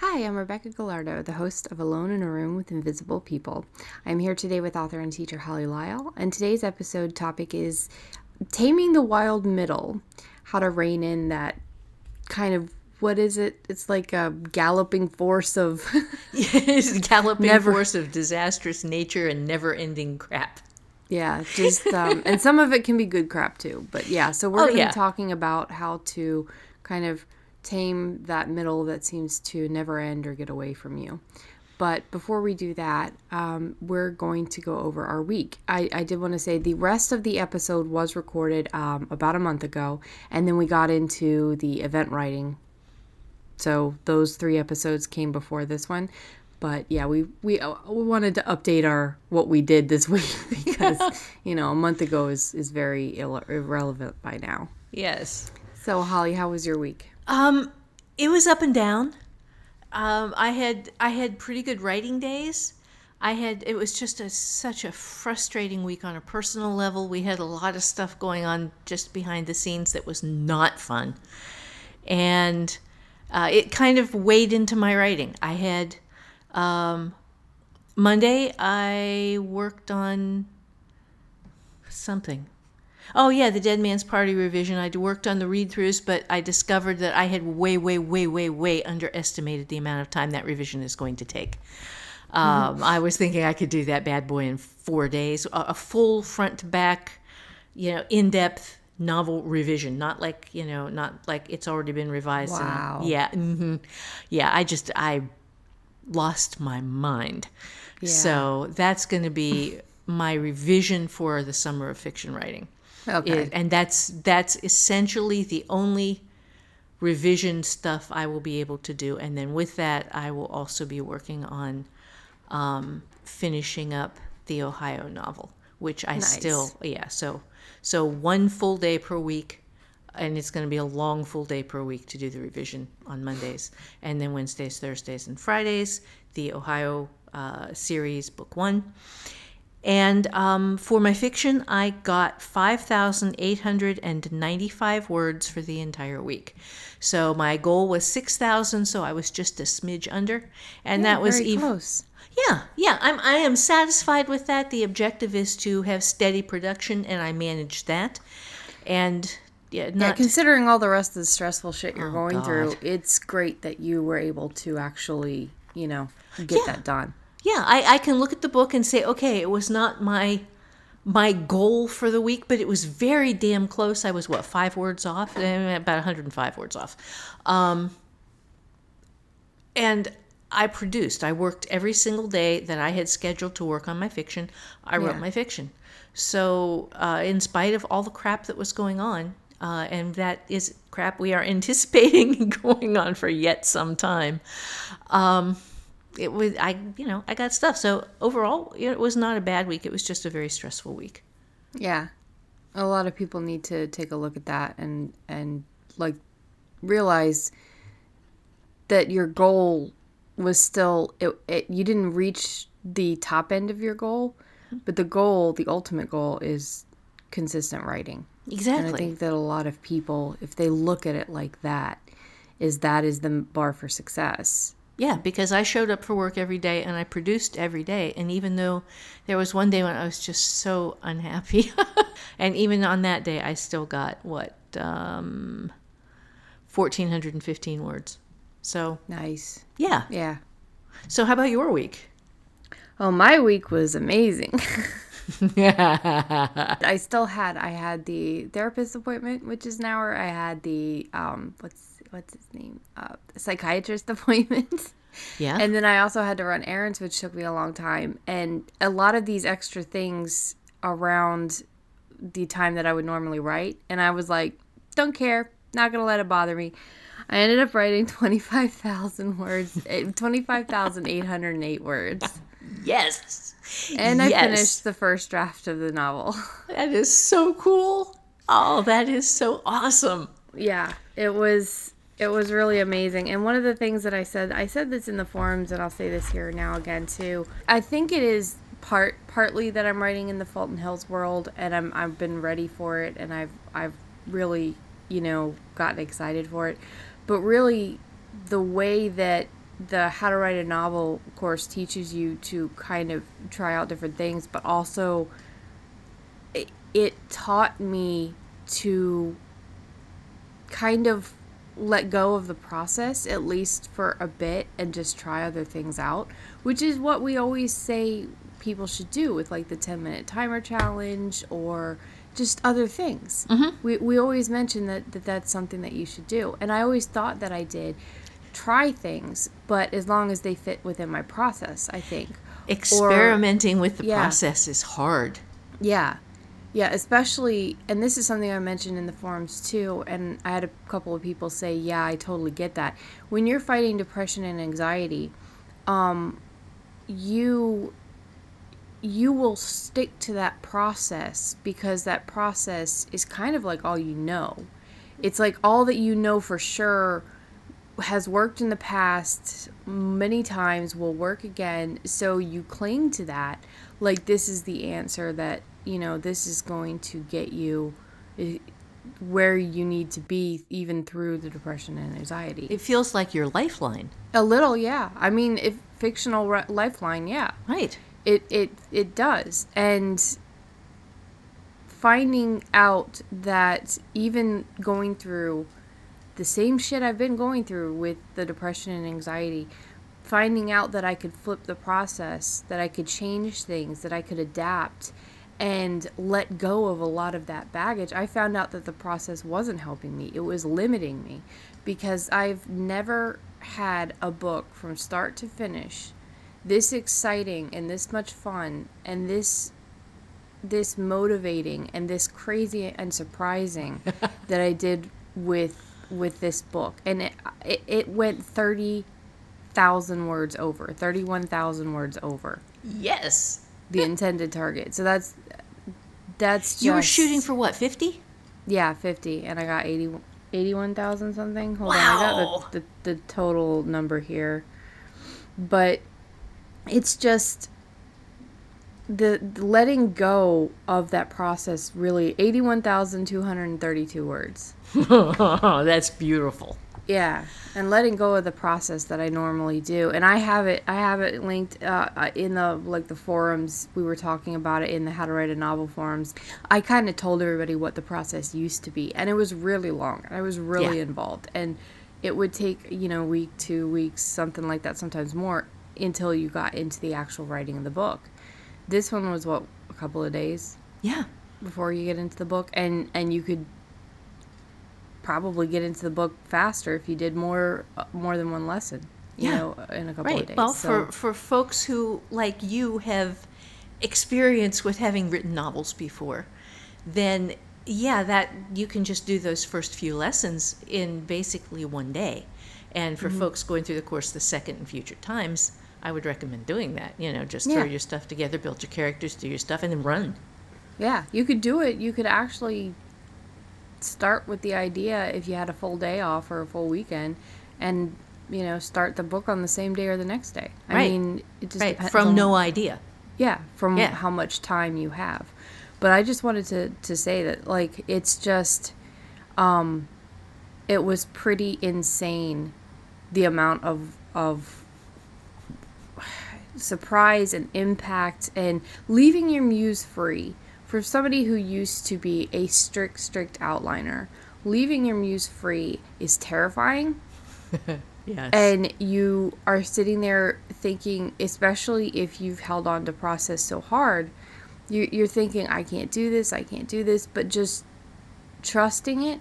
Hi, I'm Rebecca Gallardo, the host of Alone in a Room with Invisible People. I'm here today with author and teacher Holly Lisle, and today's episode topic is Taming the Wild Middle How to Rein in that kind of what is it? It's like a galloping force of It's galloping Never- force of disastrous nature and never-ending crap. Yeah, just um, and some of it can be good crap too. But yeah, so we're Oh, yeah. talking about how to kind of tame that middle that seems to never end or get away from you. But before we do that, um, we're going to go over our week. I, I did want to say the rest of the episode was recorded um, about a month ago, and then we got into the event writing so those three episodes came before this one but yeah we we, uh, we wanted to update our what we did this week because you know a month ago is is very Ill- irrelevant by now Yes. so holly how was your week Um, it was up and down. Um, I had I had pretty good writing days. I had it was just a such a frustrating week on a personal level. We had a lot of stuff going on just behind the scenes that was not fun, and uh, it kind of weighed into my writing. I had um, Monday. I worked on something. Oh yeah, the Dead Man's Party revision. I'd worked on the read-throughs, but I discovered that I had way, way, way, way, way underestimated the amount of time that revision is going to take. Um, I was thinking I could do that bad boy in four days, a, a full front to back, you know, in-depth novel revision, not like you know, not like it's already been revised. and- Wow. yeah. hmm Yeah. I just I lost my mind. yeah. So that's going to be my revision for the summer of fiction writing. Okay and that's that's essentially the only revision stuff I will be able to do. And then with that, I will also be working on um, finishing up the Ohio novel, which I Nice. still yeah. So so one full day per week. And it's going to be a long full day per week to do the revision on Mondays. And then Wednesdays, Thursdays, and Fridays, the Ohio uh, series, book one. And um, for my fiction, I got 5,895 words for the entire week. So my goal was 6,000, so I was just a smidge under. And that was even. close Yeah, yeah, I'm, I am satisfied with that. The objective is to have steady production, and I managed that. And yeah, yeah considering all the rest of the stressful shit you're Oh, going through it's great that you were able to actually you know get Yeah. that done yeah I, I can look at the book and say okay it was not my my goal for the week but it was very damn close. I was what five words off? Eh, about 105 words off. Um, and i produced. I worked every single day that i had scheduled to work on my fiction. I wrote Yeah. my fiction. So uh, in spite of all the crap that was going on uh, and that is crap we are anticipating going on for yet some time um, it was I you know I got stuff. So overall, it was not a bad week. It was just a very stressful week. Yeah. A lot of people need to take a look at that and and like realize that your goal was still it, it you didn't reach the top end of your goal, mm-hmm. but the goal, the ultimate goal is consistent writing. Exactly. And I think that a lot of people if they look at it like that is that is the bar for success. Yeah, because I showed up for work every day and I produced every day. And even though there was one day when I was just so unhappy, and even on that day, I still got what um, fourteen hundred and fifteen words. So Nice. yeah. Yeah. So how about your week? Oh, my week was amazing. yeah. I still had I had the therapist appointment, which is an hour. I had the um what's what's his name? Uh psychiatrist appointment. Yeah. And then I also had to run errands, which took me a long time. And a lot of these extra things around the time that I would normally write. And I was like, don't care, not gonna let it bother me. I ended up writing 25,000 words, eh, 25,808 words. Yes. And I finished the first draft of the novel. That is so cool. Oh, that is so awesome. yeah, it was it was really amazing. And one of the things that I said, I said this in the forums, and I'll say this here now again too. I think it is part partly that I'm writing in the Fulton Hills world, and I'm I've been ready for it, and I've I've really you know gotten excited for it. But really, the way that the How to Write a Novel course teaches you to kind of try out different things, but also it, it taught me to kind of let go of the process at least for a bit and just try other things out which is what we always say people should do with like the 10 minute timer challenge or just other things mm-hmm. we, we always mention that, that that's something that you should do and i always thought that i did try things but as long as they fit within my process i think Experimenting with the yeah. process is hard. yeah. Yeah, especially, and this is something I mentioned in the forums too, and I had a couple of people say, yeah, I totally get that. When you're fighting depression and anxiety, um, you you will stick to that process because that process is kind of like all you know. It's like all that you know for sure has worked in the past many times will work again so you cling to that like this is the answer that you know this is going to get you where you need to be even through the depression and anxiety It feels like your lifeline. a little yeah i mean if fictional ri- lifeline yeah Right. it it it does and finding out that even going through the same shit I've been going through with the depression and anxiety finding out that I could flip the process that I could change things that I could adapt and let go of a lot of that baggage I found out that the process wasn't helping me. It was limiting me because I've never had a book from start to finish this exciting and this much fun and this this motivating and this crazy and surprising that I did with with this book. And it it, it went 30,000 words over 31,000 words over. Yes. The intended target so that's that's just, You were shooting for what, 50? yeah 50 and I got 80 81,000 something hold on I got the, the, the total number here but it's just the, the letting go of that process really 81,232 words. That's beautiful. Yeah, and letting go of the process that I normally do, and I have it. I have it linked uh, uh, in the like the forums. We were talking about it in the How to Write a Novel forums. I kind of told everybody what the process used to be, and it was really long. and I was really Yeah. involved, and it would take you know a week, two weeks, something like that, sometimes more, until you got into the actual writing of the book. This one was what a couple of days Yeah. before you get into the book and and you could probably get into the book faster if you did more uh, more than one lesson you Yeah. know in a couple of Right. days Well, so for, for folks who, like you, have experience with having written novels before, then yeah, that you can just do those first few lessons in basically one day. And for Mm-hmm. folks going through the course the second and future times, I would recommend doing that. You know, just throw your stuff together, build your characters, do your stuff, and then run. yeah you could do it you could actually start with the idea if you had a full day off or a full weekend and you know start the book on the same day or the next day i Right. mean it just Right. depends From on- no idea. Yeah, from Yeah. how much time you have. But I just wanted to to say that like it's just um it was pretty insane the amount of of surprise and impact and leaving your muse free for somebody who used to be a strict strict outliner. Leaving your muse free is terrifying. Yes. and you are sitting there thinking especially if you've held on to process so hard you, you're thinking i can't do this i can't do this but just trusting it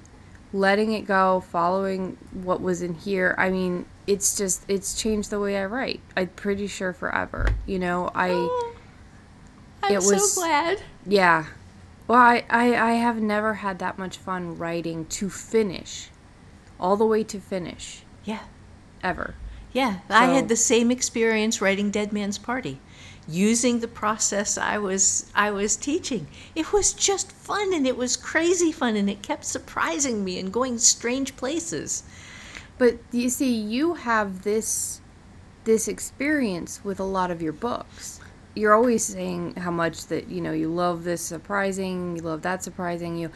letting it go following what was in here i mean it's just it's changed the way i write. I'm pretty sure forever you know? I I'm it was- so glad. yeah well I, I i have never had that much fun writing to finish all the way to finish Yeah. ever Yeah, I had the same experience writing Dead Man's Party, using the process I was I was teaching. It was just fun and it was crazy fun and it kept surprising me and going strange places. But you see, you have this this experience with a lot of your books. You're always saying how much that you know you love this surprising, you love that surprising. You,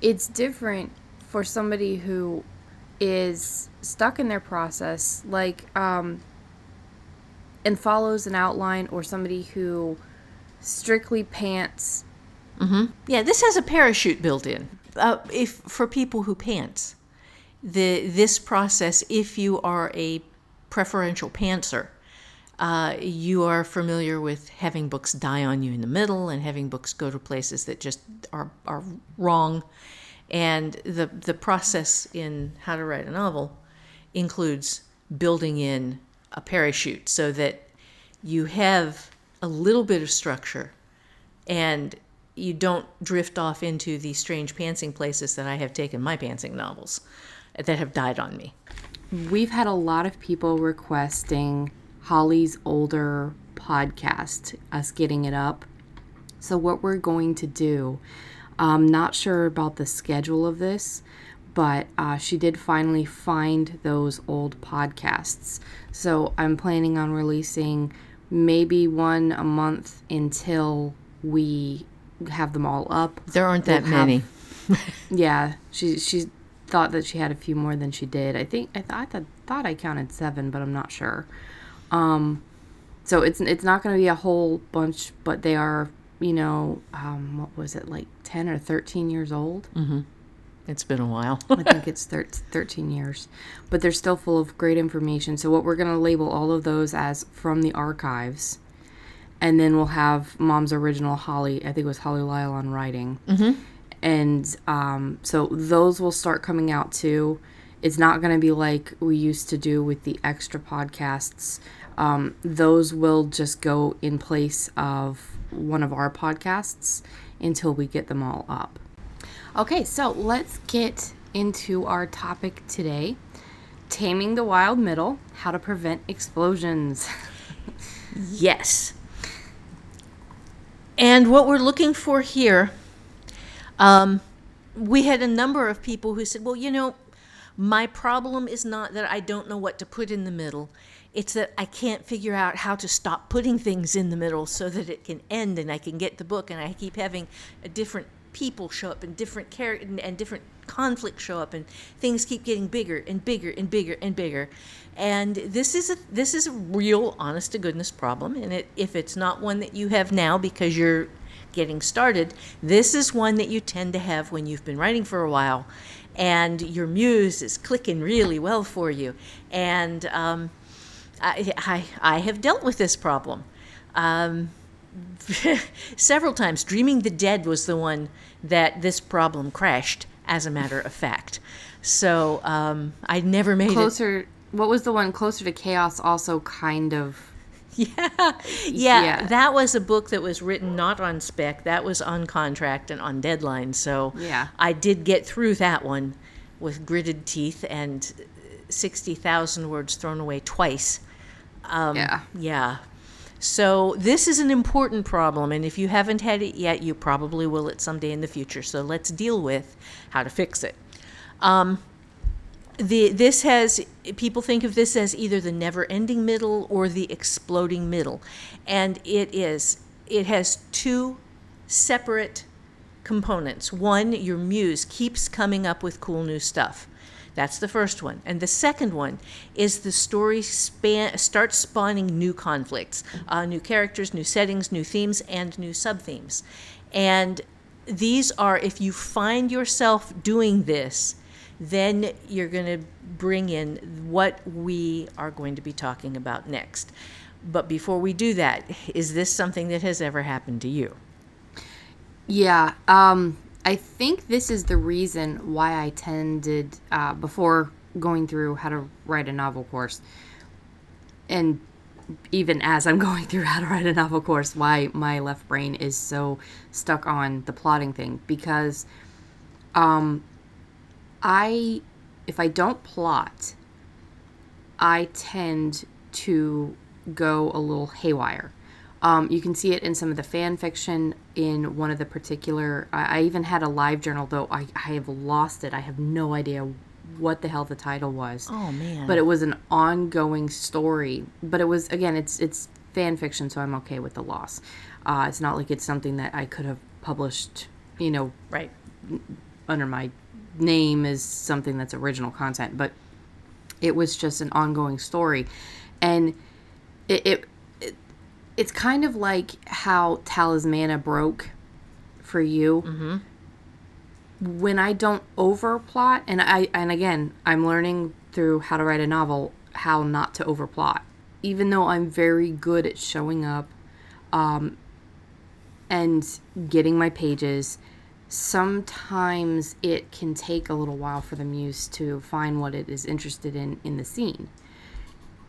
it's different for somebody who is stuck in their process, like um, and follows an outline, or somebody who strictly pants. Mm-hmm. Yeah, this has a parachute built in. Uh, if for people who pants, the this process, if you are a preferential pantser, uh, you are familiar with having books die on you in the middle and having books go to places that just are are wrong, and the the process in how to write a novel includes building in a parachute so that you have a little bit of structure and you don't drift off into the strange pantsing places that I have taken my pantsing novels that have died on me. We've had a lot of people requesting Holly's older podcast, us getting it up. So, what we're going to do, I'm not sure about the schedule of this, but uh, she did finally find those old podcasts. So, I'm planning on releasing maybe one a month until we have them all up. There aren't that We'll have- many. Yeah, she she thought that she had a few more than she did. I think I thought I thought I counted seven, but I'm not sure. Um, so it's it's not going to be a whole bunch, but they are you know um, what was it like ten or thirteen years old? It's been a while. I think it's thir- 13 years, but they're still full of great information. So what we're going to label all of those as from the archives, and then we'll have Mom's original Holly. I think it was Holly Lisle on writing, mm-hmm. and um, so those will start coming out too. It's not going to be like we used to do with the extra podcasts. Um, those will just go in place of one of our podcasts until we get them all up. Okay, so let's get into our topic today Taming the Wild Middle How to Prevent Explosions. yes. And what we're looking for here, um, we had a number of people who said, well, you know, my problem is not that I don't know what to put in the middle. It's that I can't figure out how to stop putting things in the middle so that it can end and I can get the book. And I keep having different people show up and different character and, and different conflicts show up and things keep getting bigger and bigger and bigger and bigger. And this is a this is a real honest to goodness problem. And it, if it's not one that you have now because you're getting started, this is one that you tend to have when you've been writing for a while and your muse is clicking really well for you. And um, I, I, I have dealt with this problem. Um, several times. Dreaming the Dead was the one that this problem crashed, as a matter of fact. So um, I never made it. Closer, what was the one closer to chaos? Also, kind of. Yeah. yeah, Yeah. that was a book that was written not on spec. That was on contract and on deadline. So Yeah. I did get through that one with gritted teeth and sixty thousand words thrown away twice. Um, Yeah. Yeah. So this is an important problem, and if you haven't had it yet, you probably will it someday in the future. So let's deal with how to fix it. Um, the this has people think of this as either the never-ending middle or the exploding middle, and it is. It has two separate components. One, your muse keeps coming up with cool new stuff. That's the first one. And the second one is the story span starts spawning new conflicts, uh, new characters, new settings, new themes, and new sub-themes. And these are, if you find yourself doing this, then you're going to bring in what we are going to be talking about next. But before we do that, is this something that has ever happened to you? Yeah. Um, I think this is the reason why I tended, uh, before going through how to write a novel course, and even as I'm going through how to write a novel course, why my left brain is so stuck on the plotting thing. Because um, I, if I don't plot, I tend to go a little haywire. Um, you can see it in some of the fan fiction in one of the particular. I, I even had a live journal, though I, I have lost it. I have no idea what the hell the title was. Oh man. But it was an ongoing story. But it was again, it's it's fan fiction, so I'm okay with the loss. Uh, it's not like it's something that I could have published, you know, right. under my name is something that's original content, but it was just an ongoing story, and it, it, it it's kind of like how Talismana broke for you. Mm-hmm. When I don't overplot, and I and again, I'm learning through how to write a novel how not to overplot. Even though I'm very good at showing up, um, and getting my pages, sometimes it can take a little while for the muse to find what it is interested in in the scene.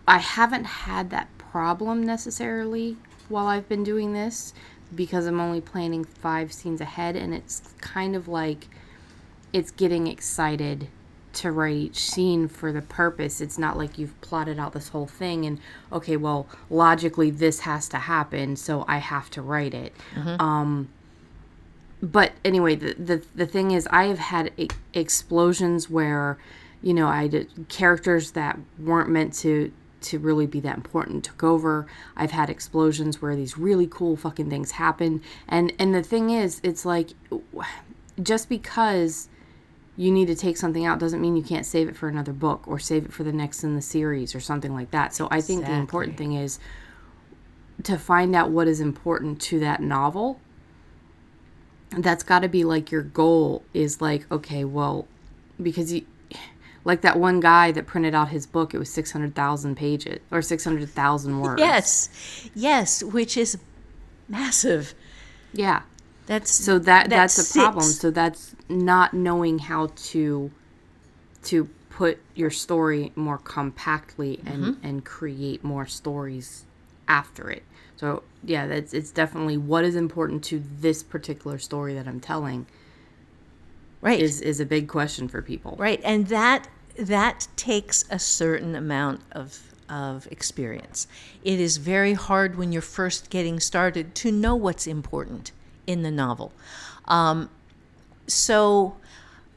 I haven't had that problem necessarily while I've been doing this because I'm only planning five scenes ahead, and it's kind of like it's getting excited to write each scene for the purpose. It's not like you've plotted out this whole thing and okay, well, logically this has to happen, so I have to write it. Um, but anyway, the, the the thing is, I have had e- explosions where, you know, I did characters that weren't meant to to really be that important took over. I've had explosions where these really cool fucking things happen, and and the thing is, it's like, just because you need to take something out doesn't mean you can't save it for another book or save it for the next in the series or something like that. So I think the important thing is to find out what is important to that novel that's got to be like your goal is like okay well because you like that one guy that printed out his book it was 600,000 pages or 600,000 words. Yes, yes, which is massive. yeah. That's so that, that's a problem. So that's not knowing how to to put your story more compactly and Mm-hmm. and create more stories after it. So yeah that's it's definitely what is important to this particular story that i'm telling right. is is a big question for people Right, and that that takes a certain amount of of experience. It is very hard when you're first getting started to know what's important in the novel. Um, so,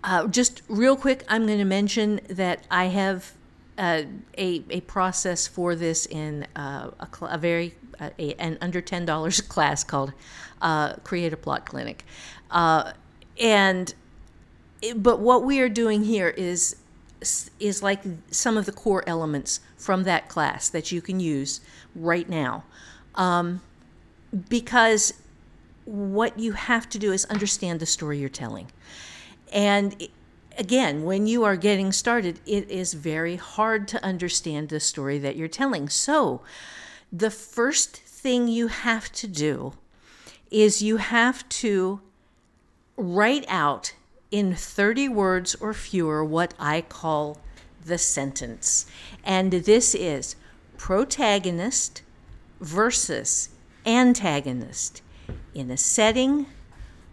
uh, just real quick, I'm going to mention that I have uh, a a process for this in uh, a, cl- a very uh, a, an under ten dollars class called uh, Create a Plot Clinic, uh, and but what we are doing here is is like some of the core elements from that class that you can use right now. Um, because what you have to do is understand the story you're telling. And again when you are getting started it is very hard to understand the story that you're telling. So the first thing you have to do is you have to write out in 30 words or fewer what I call the sentence. And this is protagonist versus antagonist in a setting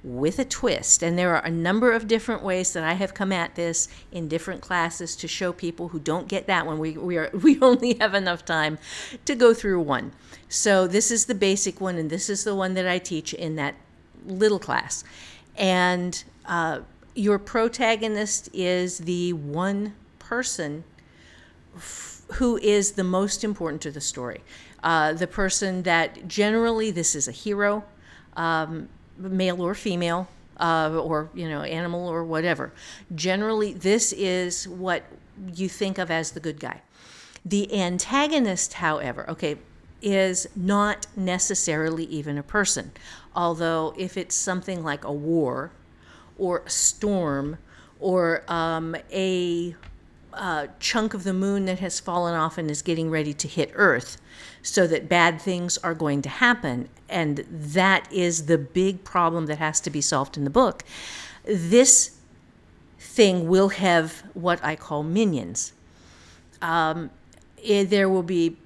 with a twist. And there are a number of different ways that I have come at this in different classes to show people who don't get that one. We, we, are, we only have enough time to go through one. So this is the basic one, and this is the one that I teach in that little class. And uh, your protagonist is the one person f- who is the most important to the story. Uh, the person that generally, this is a hero, um, male or female, uh, or you know, animal or whatever. Generally, this is what you think of as the good guy. The antagonist, however, okay, is not necessarily even a person. Although, if it's something like a war or a storm or um, a uh, chunk of the moon that has fallen off and is getting ready to hit Earth, so that bad things are going to happen. And that is the big problem that has to be solved in the book. This thing will have what I call minions. Um, eh, there will be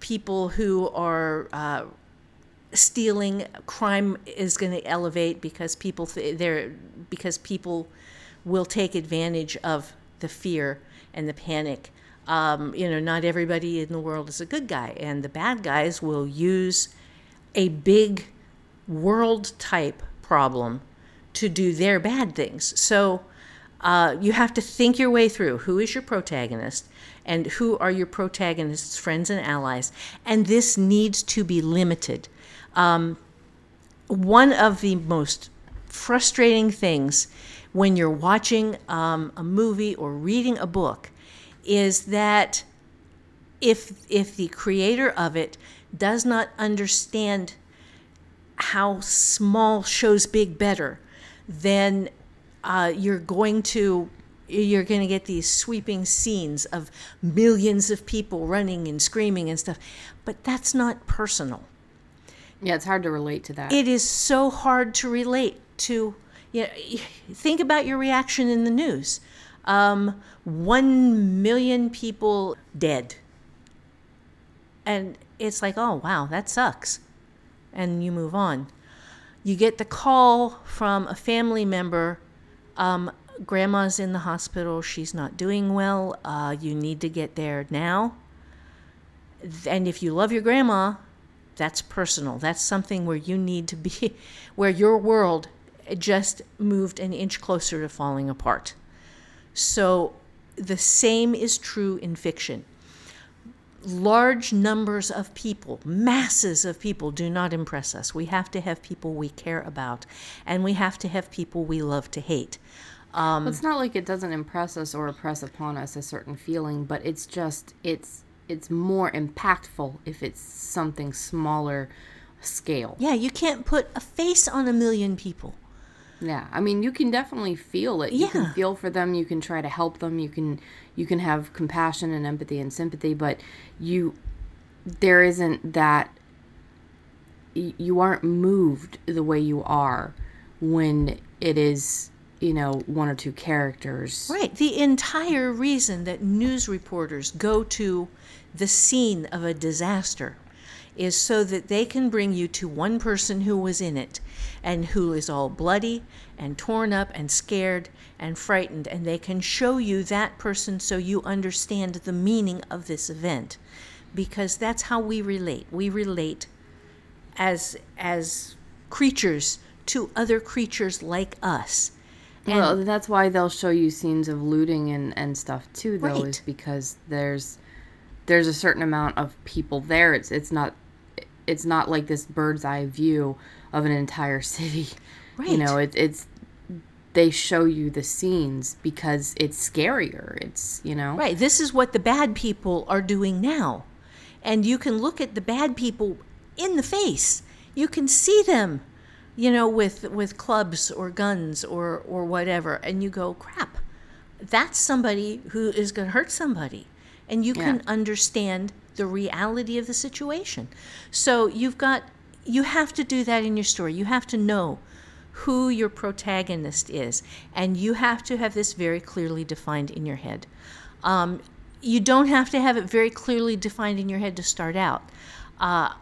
people who are uh, stealing. Crime is going to elevate because people th- there because people will take advantage of the fear and the panic Um, you know, not everybody in the world is a good guy, and the bad guys will use a big world type problem to do their bad things. So uh, you have to think your way through who is your protagonist and who are your protagonist's friends and allies. And this needs to be limited. Um, one of the most frustrating things when you're watching um, a movie or reading a book is that if if the creator of it does not understand how small shows big better, then uh, you're going to you're going to get these sweeping scenes of millions of people running and screaming and stuff. But that's not personal. Yeah, it's hard to relate to that. It is so hard to relate to. You know, think about your reaction in the news. Um, one million people dead. And it's like, oh, wow, that sucks. And you move on. You get the call from a family member um, Grandma's in the hospital. She's not doing well. Uh, you need to get there now. And if you love your grandma, that's personal. That's something where you need to be, where your world just moved an inch closer to falling apart. So the same is true in fiction. Large numbers of people, masses of people, do not impress us. We have to have people we care about, and we have to have people we love to hate. Um, it's not like it doesn't impress us or impress upon us a certain feeling, but it's just it's it's more impactful if it's something smaller scale. Yeah, you can't put a face on a million people. Yeah, I mean, you can definitely feel it. You Yeah. can feel for them. You can try to help them. You can you can have compassion and empathy and sympathy, but you there isn't that you aren't moved the way you are when it is you know one or two characters. Right. The entire reason that news reporters go to the scene of a disaster is so that they can bring you to one person who was in it and who is all bloody and torn up and scared and frightened. And they can show you that person so you understand the meaning of this event. Because that's how we relate. We relate as as creatures to other creatures like us. And well, that's why they'll show you scenes of looting and, and stuff too, though, is because there's there's a certain amount of people there. It's it's not it's not like this bird's eye view of an entire city. Right. You know, it, it's they show you the scenes because it's scarier. It's you know Right. This is what the bad people are doing now. And you can look at the bad people in the face. You can see them, you know, with with clubs or guns or or whatever and you go, "Crap. That's somebody who is going to hurt somebody." And you can understand the reality of the situation. So you've got you have to do that in your story. You have to know who your protagonist is, and you have to have this very clearly defined in your head. Um, you don't have to have it very clearly defined in your head to start out. Uh,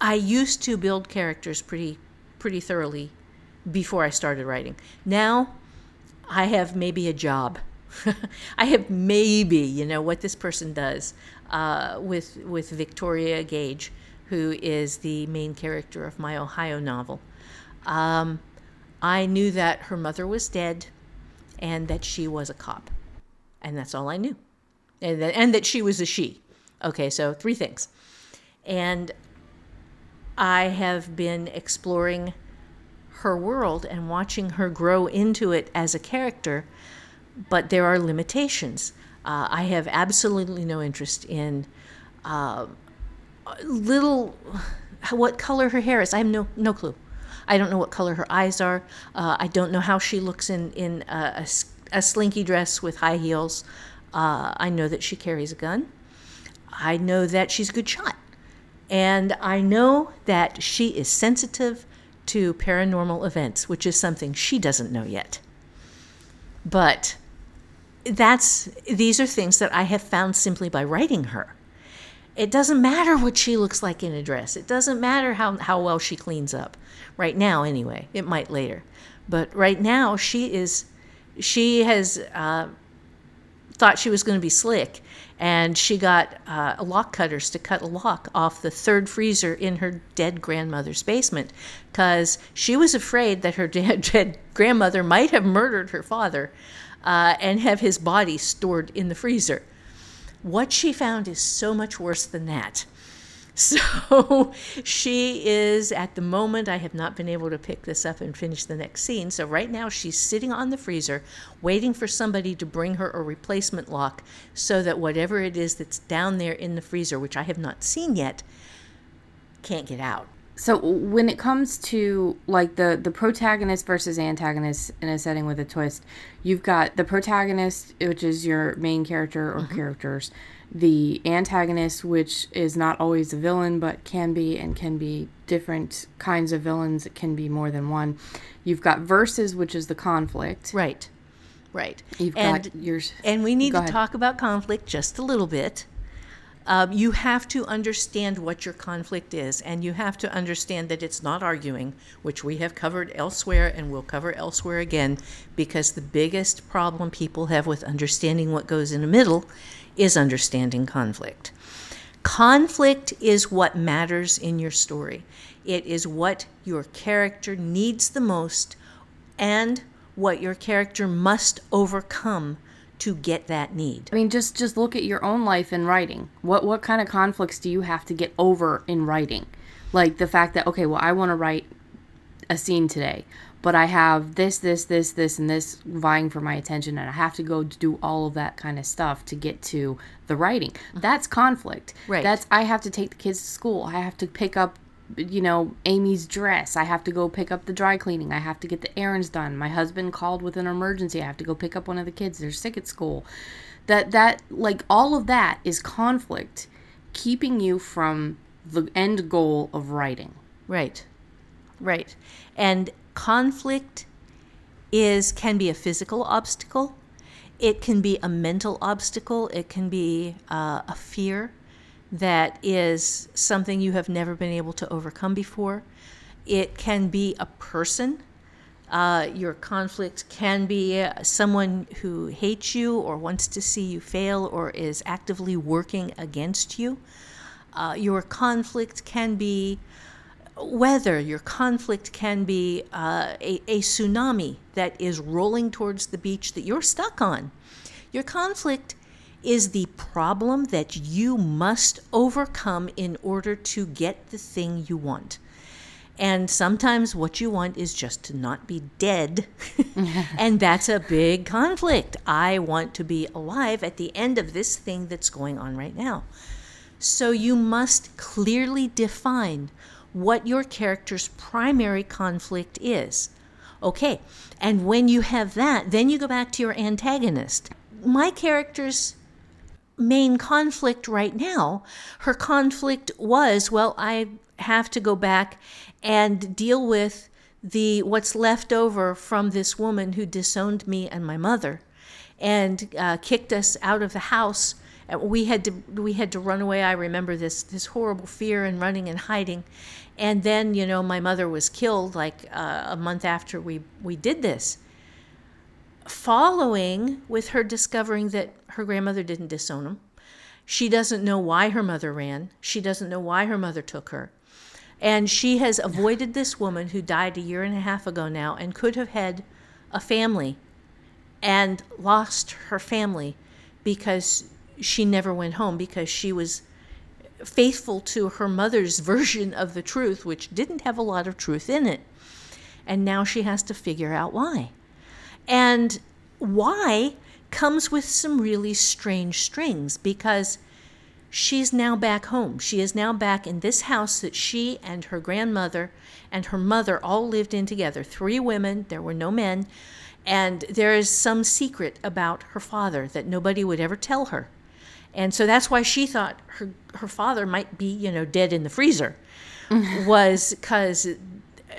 I used to build characters pretty pretty thoroughly before I started writing. Now I have maybe a job. I have maybe, you know, what this person does uh, with with Victoria Gage, who is the main character of my Ohio novel. Um, I knew that her mother was dead, and that she was a cop, and that's all I knew, and that, and that she was a she. Okay, so three things, and I have been exploring her world and watching her grow into it as a character, but there are limitations. Uh, I have absolutely no interest in uh, little what color her hair is. I have no no clue. I don't know what color her eyes are. Uh, I don't know how she looks in in a, a a slinky dress with high heels. Uh, I know that she carries a gun. I know that she's a good shot. And I know that she is sensitive to paranormal events, which is something she doesn't know yet. But that's these are things that I have found simply by writing her. It doesn't matter what she looks like in a dress. It doesn't matter how, how well she cleans up. Right now, anyway. It might later. But right now, she is, she has uh, thought she was going to be slick, and she got uh, lock cutters to cut a lock off the third freezer in her dead grandmother's basement because she was afraid that her dead, dead grandmother might have murdered her father uh, and have his body stored in the freezer. What she found is so much worse than that. So she is at the moment, I have not been able to pick this up and finish the next scene. So right now she's sitting on the freezer waiting for somebody to bring her a replacement lock so that whatever it is that's down there in the freezer, which I have not seen yet, can't get out. So when it comes to like the the protagonist versus antagonist in a setting with a twist, you've got the protagonist, which is your main character or mm-hmm. characters, the antagonist, which is not always a villain but can be and can be different kinds of villains. It can be more than one. You've got versus, which is the conflict. Right. Right. You've and, got yours. And we need to ahead. talk about conflict just a little bit. Um, you have to understand what your conflict is, and you have to understand that it's not arguing, which we have covered elsewhere and will cover elsewhere again, because the biggest problem people have with understanding what goes in the middle is understanding conflict. Conflict is what matters in your story. It is what your character needs the most and what your character must overcome to get that need. I mean, just just look at your own life in writing. What what kind of conflicts do you have to get over in writing? Like the fact that okay, well, I want to write a scene today, but I have this, this, this, this, and this vying for my attention, and I have to go do all of that kind of stuff to get to the writing. Uh-huh. That's conflict. Right. That's I have to take the kids to school. I have to pick up you know Amy's dress. I have to go pick up the dry cleaning. I have to get the errands done. My husband called with an emergency. I have to go pick up one of the kids. They're sick at school. That that like all of that is conflict keeping you from the end goal of writing. Right. Right. And conflict is can be a physical obstacle. It can be a mental obstacle. It can be uh, a fear that is something you have never been able to overcome before. It can be a person. Uh, your conflict can be uh, someone who hates you or wants to see you fail or is actively working against you. Uh, your conflict can be weather. Your conflict can be uh, a, a tsunami that is rolling towards the beach that you're stuck on. Your conflict is the problem that you must overcome in order to get the thing you want. And sometimes what you want is just to not be dead. and that's a big conflict. I want to be alive at the end of this thing that's going on right now. So you must clearly define what your character's primary conflict is. Okay, and when you have that, then you go back to your antagonist. My character's main conflict right now, her conflict was, well, I have to go back and deal with the what's left over from this woman who disowned me and my mother and uh, kicked us out of the house. We had to we had to run away. I remember this this horrible fear and running and hiding. And then you know my mother was killed like uh, a month after we we did this following with her discovering that her grandmother didn't disown him she doesn't know why her mother ran she doesn't know why her mother took her and she has avoided this woman who died a year and a half ago now and could have had a family and lost her family because she never went home because she was faithful to her mother's version of the truth, which didn't have a lot of truth in it. And now she has to figure out why. And why comes with some really strange strings because she's now back home. She is now back in this house that she and her grandmother and her mother all lived in together. Three women, there were no men. And there is some secret about her father that nobody would ever tell her. And so that's why she thought her, her father might be, you know, dead in the freezer, was because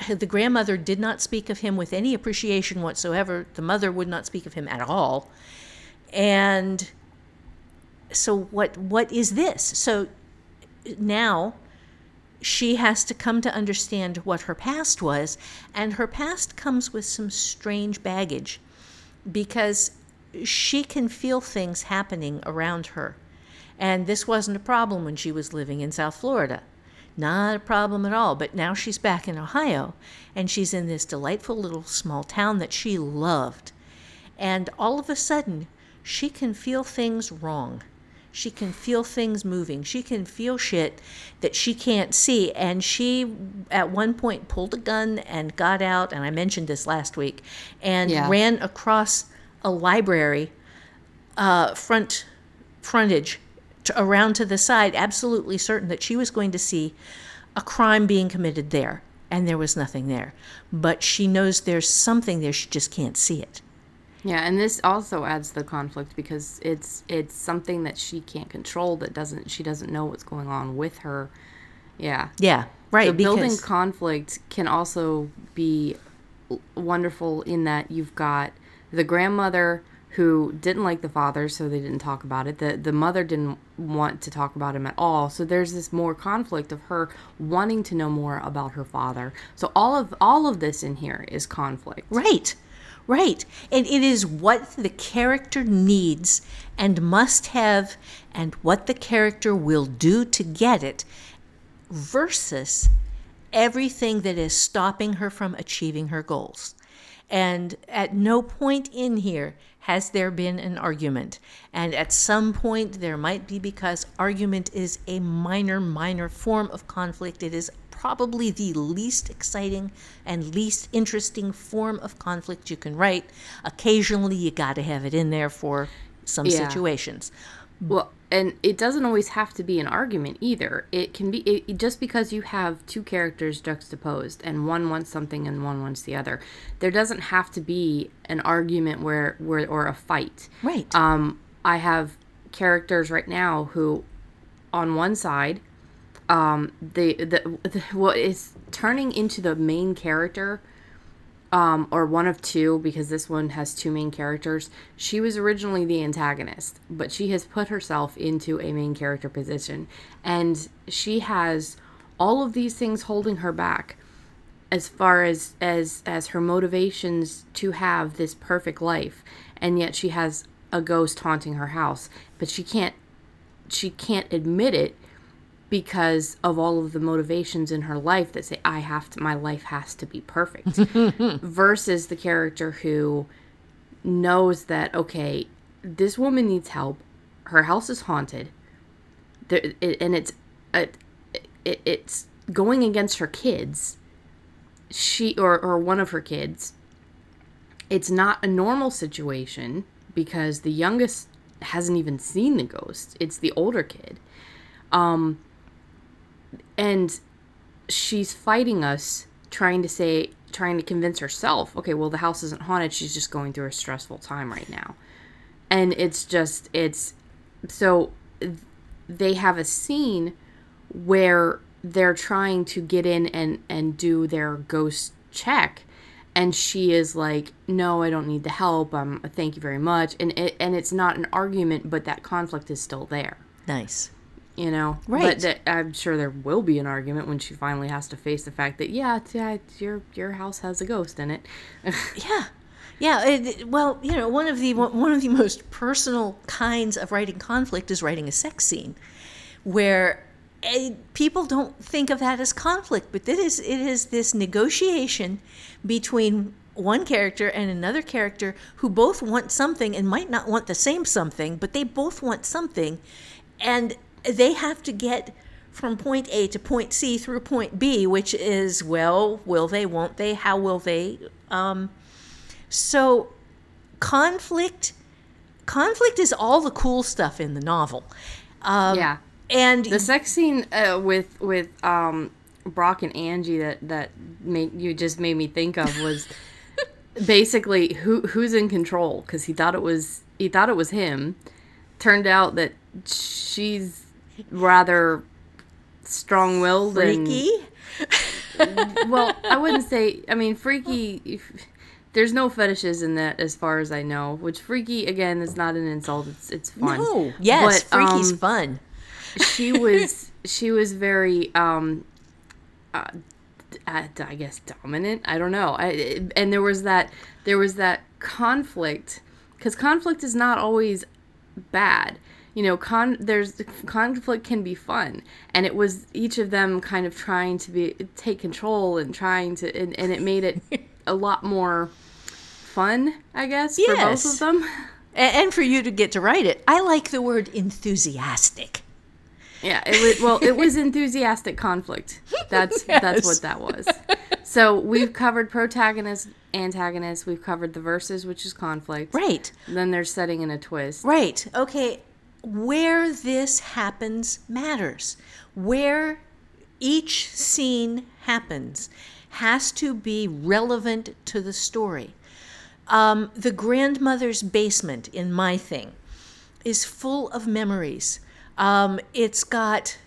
the grandmother did not speak of him with any appreciation whatsoever. The mother would not speak of him at all. And so what what is this? So now she has to come to understand what her past was, and her past comes with some strange baggage because she can feel things happening around her. And this wasn't a problem when she was living in South Florida. Not a problem at all. But now she's back in Ohio and she's in this delightful little small town that she loved. And all of a sudden, she can feel things wrong. She can feel things moving. She can feel shit that she can't see. And she, at one point, pulled a gun and got out. And I mentioned this last week and Yeah. ran across a library uh, front frontage to, around to the side, absolutely certain that she was going to see a crime being committed there. And there was nothing there. But she knows there's something there, she just can't see it. Yeah, and this also adds the conflict because it's it's something that she can't control that doesn't she doesn't know what's going on with her. Yeah. Yeah, right. So building conflict can also be wonderful in that you've got the grandmother who didn't like the father, so they didn't talk about it. The the mother didn't want to talk about him at all. So there's this more conflict of her wanting to know more about her father. So all of all of this in here is conflict. Right, right. And it is what the character needs and must have, and what the character will do to get it, versus everything that is stopping her from achieving her goals. And at no point in here has there been an argument. And at some point, there might be because argument is a minor, minor form of conflict. It is probably the least exciting and least interesting form of conflict you can write. Occasionally, you got to have it in there for some Yeah. situations. Well, and it doesn't always have to be an argument either. It can be it, just because you have two characters juxtaposed and one wants something and one wants the other. There doesn't have to be an argument where where or a fight. Right. Um, I have characters right now who, on one side, um, the, the the what is turning into the main character, um, or one of two because this one has two main characters. She was originally the antagonist, but she has put herself into a main character position, and she has all of these things holding her back as far as as as her motivations to have this perfect life and yet she has a ghost haunting her house but she can't she can't admit it because of all of the motivations in her life that say I have to my life has to be perfect. Versus the character who knows that okay this woman needs help. Her house is haunted. There, it, and it's it, it, it's going against her kids. She or, or one of her kids. It's not a normal situation because the youngest hasn't even seen the ghost. It's the older kid. Um and she's fighting us trying to say trying to convince herself okay well the house isn't haunted she's just going through a stressful time right now and it's just it's so th- they have a scene where they're trying to get in and and do their ghost check and she is like no i don't need the help um thank you very much and it, and it's not an argument but that conflict is still there nice. You know Right. but i'm sure there will be an argument when she finally has to face the fact that yeah, yeah your your house has a ghost in it Yeah, yeah. It, well, you know, one of the one of the most personal kinds of writing conflict is writing a sex scene, where eh, people don't think of that as conflict, but it is it is this negotiation between one character and another character who both want something and might not want the same something, but they both want something, and they have to get from point A to point C through point B, which is well, will they, won't they, how will they? Um, so conflict conflict is all the cool stuff in the novel. Um, yeah And the sex scene uh, with with um Brock and Angie that that made you just made me think of was basically who who's in control because he thought it was he thought it was him. Turned out that she's rather strong-willed freaky. and well, I wouldn't say. I mean, freaky. If, there's no fetishes in that, as far as I know. Which freaky again is not an insult. It's it's fun. No, yes, But, freaky's um, fun. she was she was very um uh, uh, I guess dominant. I don't know. I, and there was that there was that conflict because conflict is not always bad you know con there's conflict can be fun and it was each of them kind of trying to be take control and trying to and, and it made it a lot more fun i guess for both of them and for you to get to write it. I like the word enthusiastic. Yeah, it was well, it was enthusiastic conflict. That's that's what that was. So we've covered protagonist, antagonist. We've covered the verses, which is conflict. Right. Then there's setting in a twist. Right. Okay. Where this happens matters. Where each scene happens has to be relevant to the story. Um, the grandmother's basement in my thing is full of memories. Um, it's got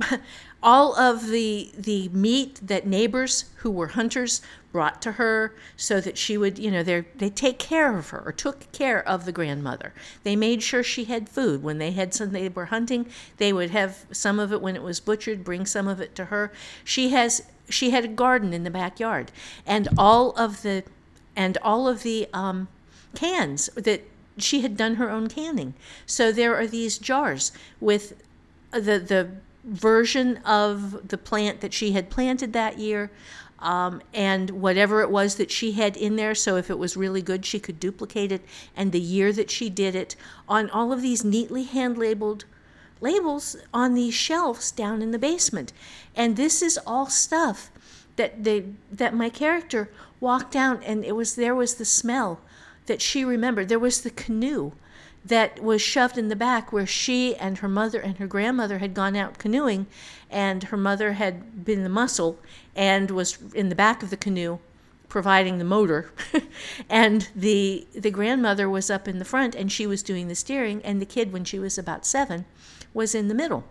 all of the the meat that neighbors who were hunters brought to her so that she would you know they they take care of her or took care of the grandmother. They made sure she had food. When they had some they were hunting they would have some of it when it was butchered bring some of it to her. She has she had a garden in the backyard. And all of the and all of the um, cans that she had done her own canning. So there are these jars with the the version of the plant that she had planted that year um, and whatever it was that she had in there so if it was really good she could duplicate it and the year that she did it on all of these neatly hand labeled labels on these shelves down in the basement. And this is all stuff that they that my character walked down and it was there was the smell that she remembered. There was the canoe that was shoved in the back where she and her mother and her grandmother had gone out canoeing and her mother had been the muscle and was in the back of the canoe providing the motor and the the grandmother was up in the front and she was doing the steering and the kid when she was about 7 was in the middle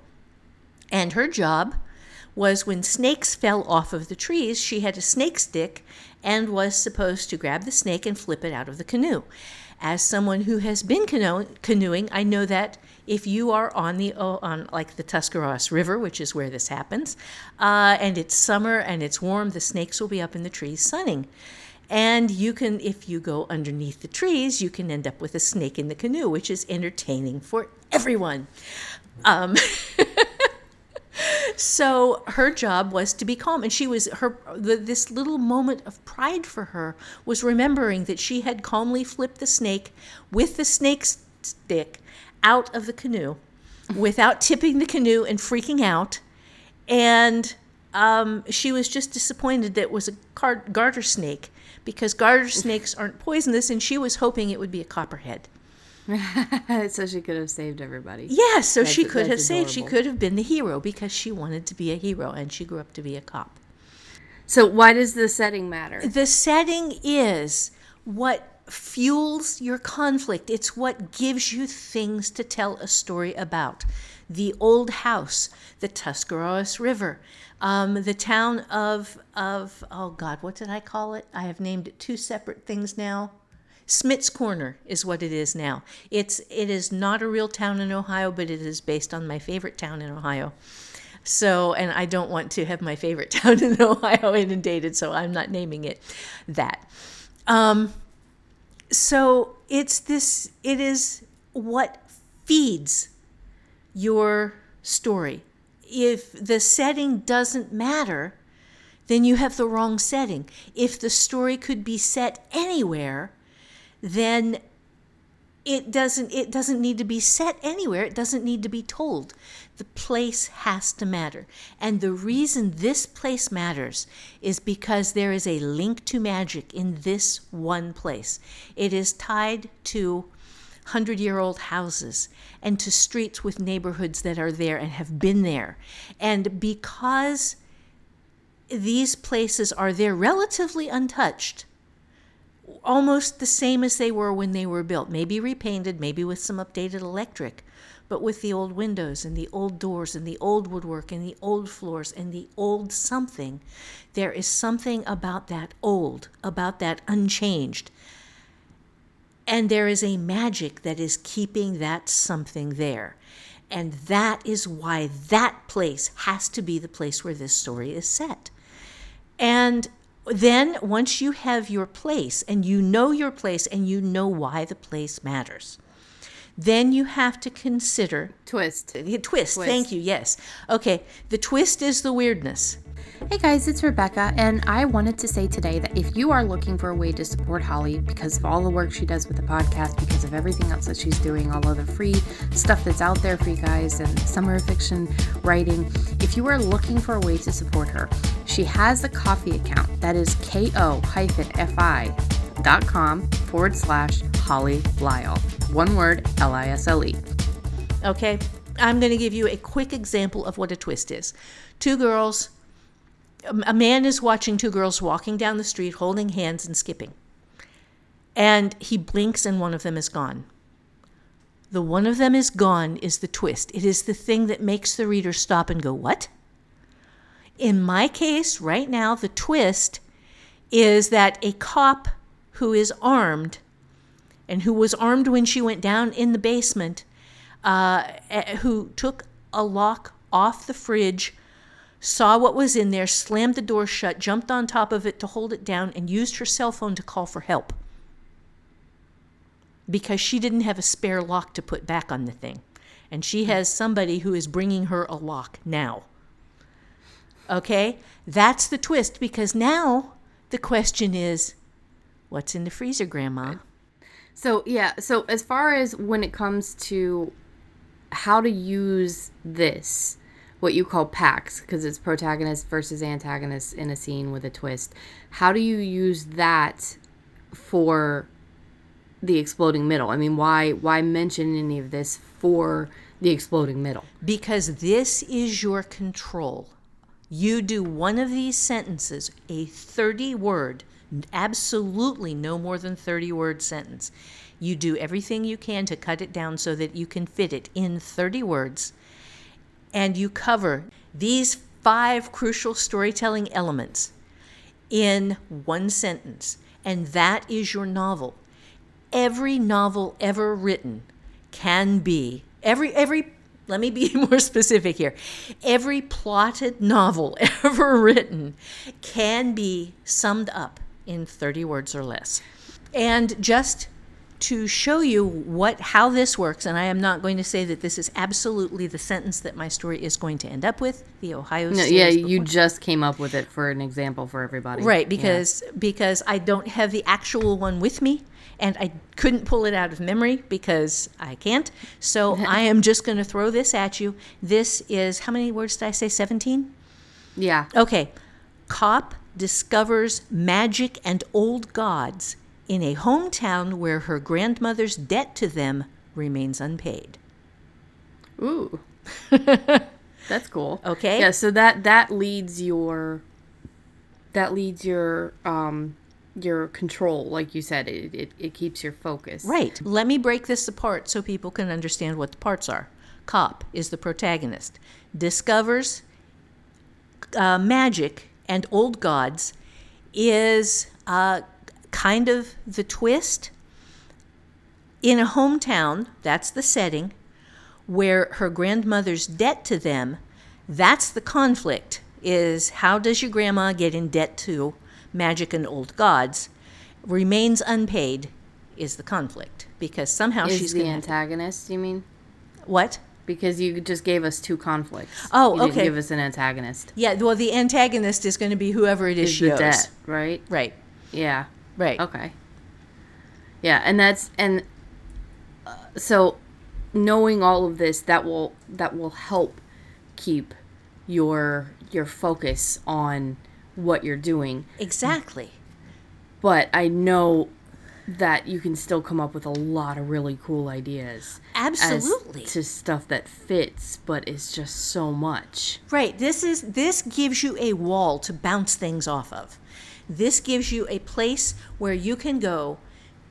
and her job was when snakes fell off of the trees, she had a snake stick and was supposed to grab the snake and flip it out of the canoe. As someone who has been cano- canoeing, I know that if you are on the on like the Tuscarawas River, which is where this happens, uh, and it's summer and it's warm, the snakes will be up in the trees sunning. And you can, if you go underneath the trees, you can end up with a snake in the canoe, which is entertaining for everyone. Um, so her job was to be calm and she was her the, this little moment of pride for her was remembering that she had calmly flipped the snake with the snake stick out of the canoe without tipping the canoe and freaking out. And um, she was just disappointed that it was a car- garter snake because garter snakes aren't poisonous and she was hoping it would be a copperhead so she could have saved everybody. Yes, so That's- she could have that's saved. She could have been the hero because she wanted to be a hero and she grew up to be a cop. So why does the setting matter? The setting is what fuels your conflict. It's what gives you things to tell a story about. The old house, the Tuscarawas River, um, the town of of oh God, what did I call it? I have named it two separate things now. Smith's Corner is what it is now. It's it is not a real town in Ohio, but it is based on my favorite town in Ohio. So, and I don't want to have my favorite town in Ohio inundated, so I'm not naming it that. Um, so it's this. It is what feeds your story. If the setting doesn't matter, then you have the wrong setting. If the story could be set anywhere, then it doesn't it doesn't need to be set anywhere. It doesn't need to be told. The place has to matter. And the reason this place matters is because there is a link to magic in this one place. It is tied to 100 year old houses and to streets with neighborhoods that are there and have been there. And because these places are there relatively untouched almost the same as they were when they were built, maybe repainted, maybe with some updated electric, but with the old windows and the old doors and the old woodwork and the old floors and the old something. There is something about that old, about that unchanged. And there is a magic that is keeping that something there. And that is why that place has to be the place where this story is set. And then once you have your place and you know your place and you know why the place matters, then you have to consider Twist. the twist. Twist. Thank you. Yes. Okay. The twist is the weirdness. Hey guys, it's Rebecca, and I wanted to say today that if you are looking for a way to support Holly because of all the work she does with the podcast, because of everything else that she's doing, all of the free stuff that's out there for you guys, and summer fiction writing, if you are looking for a way to support her, she has a Ko-fi account that is ko-fi.com forward slash Holly Lisle. One word, L I S L E. Okay. I'm going to give you a quick example of what a twist is. Two girls, a man is watching two girls walking down the street holding hands and skipping. And he blinks and one of them is gone. The one of them is gone is the twist. It is the thing that makes the reader stop and go, What? In my case, right now, the twist is that a cop who is armed and who was armed when she went down in the basement, uh, eh, who took a lock off the fridge, saw what was in there, slammed the door shut, jumped on top of it to hold it down, and used her cell phone to call for help because she didn't have a spare lock to put back on the thing. And she has somebody who is bringing her a lock now. Okay? That's the twist because now the question is what's in the freezer, Grandma? So yeah, so as far as when it comes to how to use this, what you call packs, because it's protagonist versus antagonist in a scene with a twist, how do you use that for the exploding middle? I mean, why why mention any of this for the exploding middle? Because this is your control. You do one of these sentences, a 30 word, absolutely no more than 30 word sentence. You do everything you can to cut it down so that you can fit it in 30 words. And you cover these five crucial storytelling elements in one sentence. And that is your novel. Every novel ever written can be every every let me be more specific here. Every plotted novel ever written can be summed up in 30 words or less. And just to show you what how this works and I am not going to say that this is absolutely the sentence that my story is going to end up with. The Ohio No, series yeah, you just came up with it for an example for everybody. Right, Yeah. because because I don't have the actual one with me and I couldn't pull it out of memory because I can't. So I am just going to throw this at you. This is how many words did I say? 17? yeah. Okay. Cop discovers magic and old gods in a hometown where her grandmother's debt to them remains unpaid. Ooh. That's cool. Okay. Yeah, so that that leads your that leads your um your control, like you said. It it, it keeps your focus. Right. Let me break this apart so people can understand what the parts are. Cop is the protagonist, discovers uh, magic and old gods, is uh, kind of the twist. In a hometown, that's the setting, where her grandmother's debt to them, that's the conflict, is how does your grandma get in debt to magic and old gods? Remains unpaid is the conflict because somehow Is she's the to. antagonist, you mean? What? Because you just gave us two conflicts. Oh, you didn't okay. give us an antagonist. Yeah, well, the antagonist is going to be whoever it is Is she the owes. debt, right? Right, Yeah. Right. Okay. Yeah, and that's and uh, so knowing all of this that will that will help keep your your focus on what you're doing. Exactly. But I know that you can still come up with a lot of really cool ideas as Absolutely. to stuff that fits, but it's just so much. Right. This is this gives you a wall to bounce things off of. This gives you a place where you can go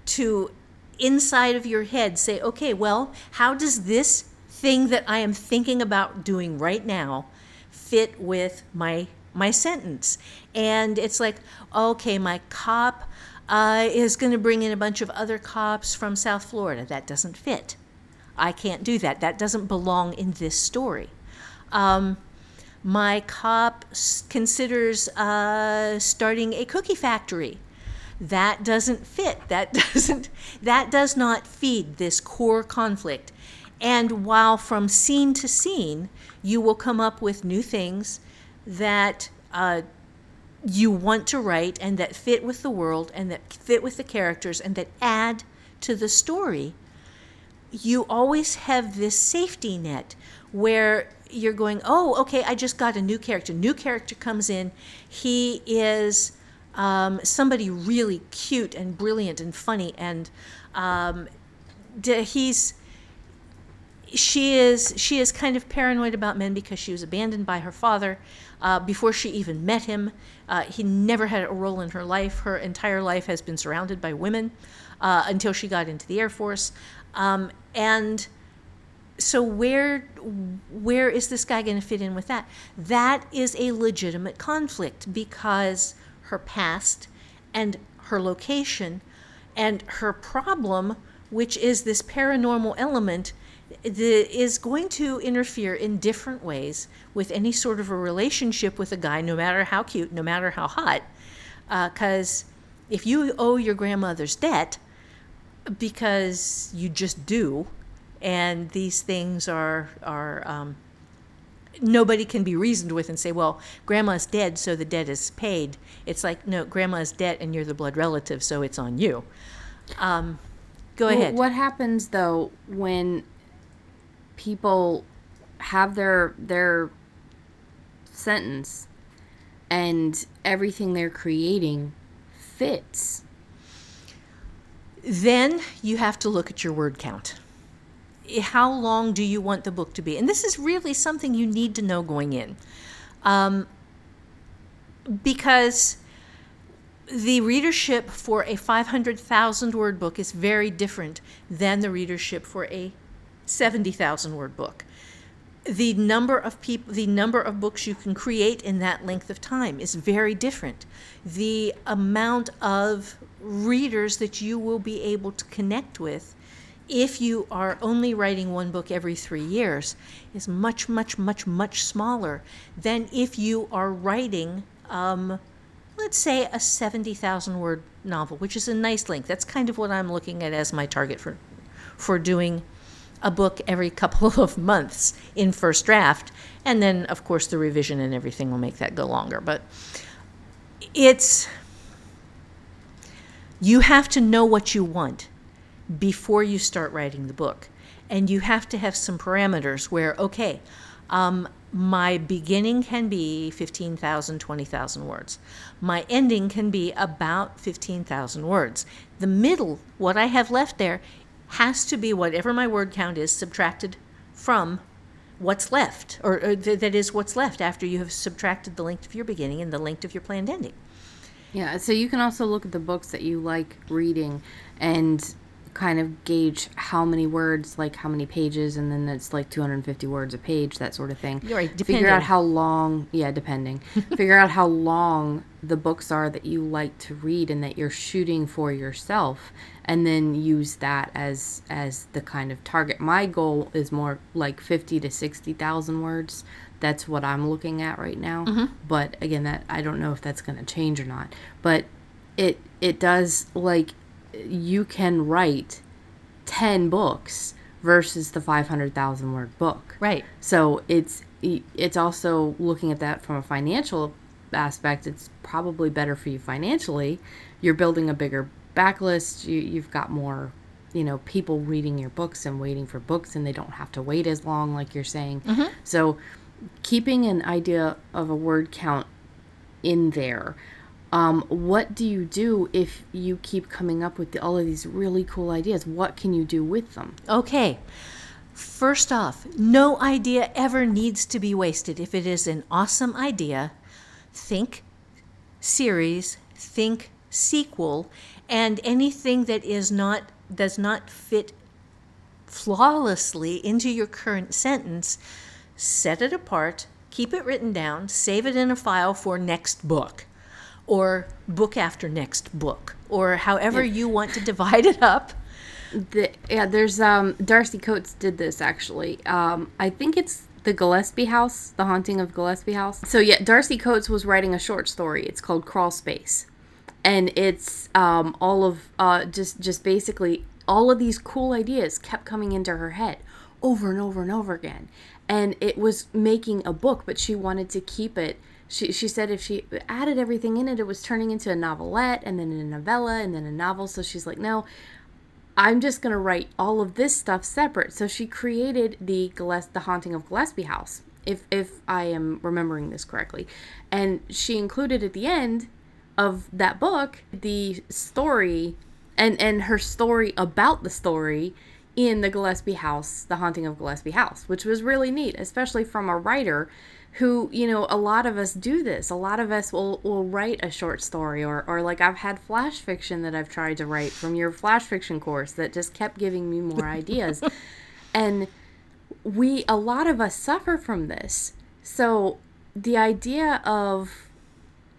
to inside of your head say, "Okay, well, how does this thing that I am thinking about doing right now fit with my my sentence?" And it's like, "Okay, my cop uh, is going to bring in a bunch of other cops from South Florida. That doesn't fit. I can't do that. That doesn't belong in this story." Um, My cop considers uh, starting a cookie factory. That doesn't fit. That doesn't. That does not feed this core conflict. And while from scene to scene, you will come up with new things that uh, you want to write and that fit with the world and that fit with the characters and that add to the story, you always have this safety net where you're going, oh, okay, I just got a new character. New character comes in. He is um, somebody really cute and brilliant and funny, and um, he's she is she is kind of paranoid about men because she was abandoned by her father uh, before she even met him. Uh, he never had a role in her life. Her entire life has been surrounded by women uh, until she got into the Air Force. Um, and so where where is this guy going to fit in with that? That is a legitimate conflict because her past and her location and her problem, which is this paranormal element, the, is going to interfere in different ways with any sort of a relationship with a guy, no matter how cute, no matter how hot. Because uh, if you owe your grandmother's debt, because you just do, and these things are are um, nobody can be reasoned with and say, well, grandma's dead, so the debt is paid. It's like, no, grandma's dead, and you're the blood relative, so it's on you. Um, go Well, ahead. What happens though when people have their their sentence and everything they're creating fits? then you have to look at your word count. How long do you want the book to be? And this is really something you need to know going in. Um, because the readership for a 500,000 word book is very different than the readership for a 70,000 word book. The number of people, the number of books you can create in that length of time is very different. The amount of readers that you will be able to connect with if you are only writing one book every three years is much, much, much, much smaller than if you are writing, um, let's say, a 70,000 word novel, which is a nice length. That's kind of what I'm looking at as my target for, for doing a book every couple of months in first draft. And then, of course, the revision and everything will make that go longer. But it's, you have to know what you want before you start writing the book. And you have to have some parameters where, okay, um, my beginning can be 15,000, 20,000 words. My ending can be about 15,000 words. The middle, what I have left there, has to be whatever my word count is subtracted from what's left, or, or th- that is what's left after you have subtracted the length of your beginning and the length of your planned ending. Yeah, so you can also look at the books that you like reading and kind of gauge how many words, like how many pages, and then it's like 250 words a page, that sort of thing. You're right, Figure out how long, yeah, depending. Figure out how long the books are that you like to read and that you're shooting for yourself, and then use that as as the kind of target. My goal is more like 50 to 60,000 words. That's what I'm looking at right now. Mm-hmm. But again, that I don't know if that's going to change or not. But it it does like you can write 10 books versus the 500,000 word book. Right. So it's it's also looking at that from a financial aspect. It's probably better for you financially. You're building a bigger backlist. You you've got more, you know, people reading your books and waiting for books, and they don't have to wait as long, like you're saying. Mm-hmm. So keeping an idea of a word count in there. Um, what do you do if you keep coming up with the, all of these really cool ideas? What can you do with them? Okay. First off, no idea ever needs to be wasted. If it is an awesome idea, think series, think sequel, and anything that is not does not fit flawlessly into your current sentence, set it apart, keep it written down, save it in a file for next book or book after next book or however you want to divide it up. The, yeah, there's um Darcy Coates did this actually. Um, I think it's the Gillespie House, The Haunting of Gillespie House. So yeah, Darcy Coates was writing a short story. It's called Crawl Space, and it's um, all of uh, just just basically all of these cool ideas kept coming into her head over and over and over again, and it was making a book, but she wanted to keep it. She, she said if she added everything in it, it was turning into a novelette and then a novella and then a novel. So she's like, no, I'm just going to write all of this stuff separate. So she created the Gillespie, the Haunting of Gillespie House, if if I am remembering this correctly, and she included at the end of that book the story and and her story about the story in the Gillespie House, the Haunting of Gillespie House, which was really neat, especially from a writer who you know a lot of us do this. A lot of us will will write a short story or or like I've had flash fiction that I've tried to write from your flash fiction course that just kept giving me more ideas. And we a lot of us suffer from this. So the idea of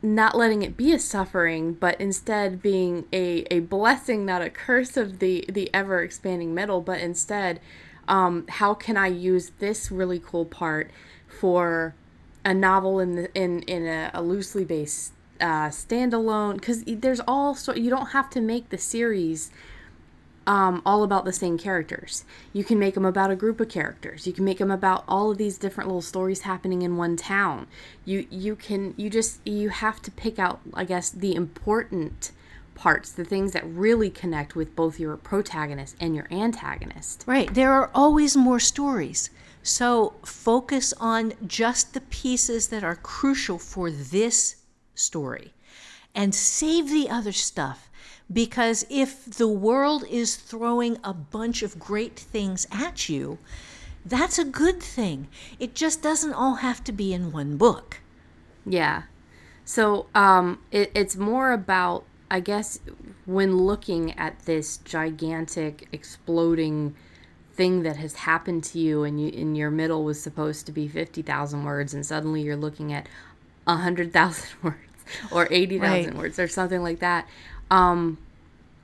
not letting it be a suffering but instead being a, a blessing not a curse of the the ever expanding middle but instead um, how can i use this really cool part for a novel in the, in in a, a loosely based uh, standalone because there's all so you don't have to make the series um, all about the same characters. You can make them about a group of characters. You can make them about all of these different little stories happening in one town. You you can you just you have to pick out I guess the important parts, the things that really connect with both your protagonist and your antagonist. Right. There are always more stories. So focus on just the pieces that are crucial for this story and save the other stuff. Because if the world is throwing a bunch of great things at you, that's a good thing. It just doesn't all have to be in one book. Yeah. So um, it, it's more about, I guess, when looking at this gigantic, exploding thing that has happened to you and you in your middle was supposed to be 50,000 words and suddenly you're looking at 100,000 words or 80,000 right. words or something like that. Um,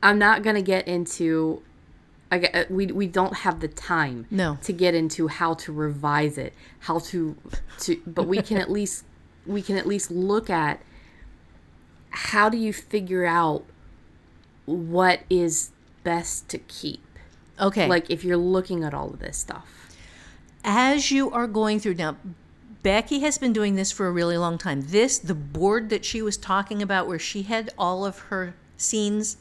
I'm not going to get into I uh, we we don't have the time no. to get into how to revise it, how to to but we can at least we can at least look at how do you figure out what is best to keep Okay. Like if you're looking at all of this stuff. As you are going through now, Becky has been doing this for a really long time. This, the board that she was talking about, where she had all of her scenes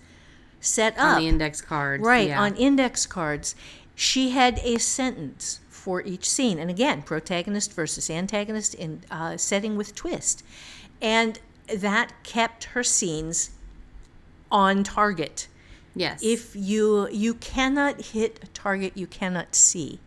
set on up on the index cards, right? Yeah. On index cards, she had a sentence for each scene, and again, protagonist versus antagonist in uh, setting with twist, and that kept her scenes on target Yes. If you you cannot hit a target you cannot see.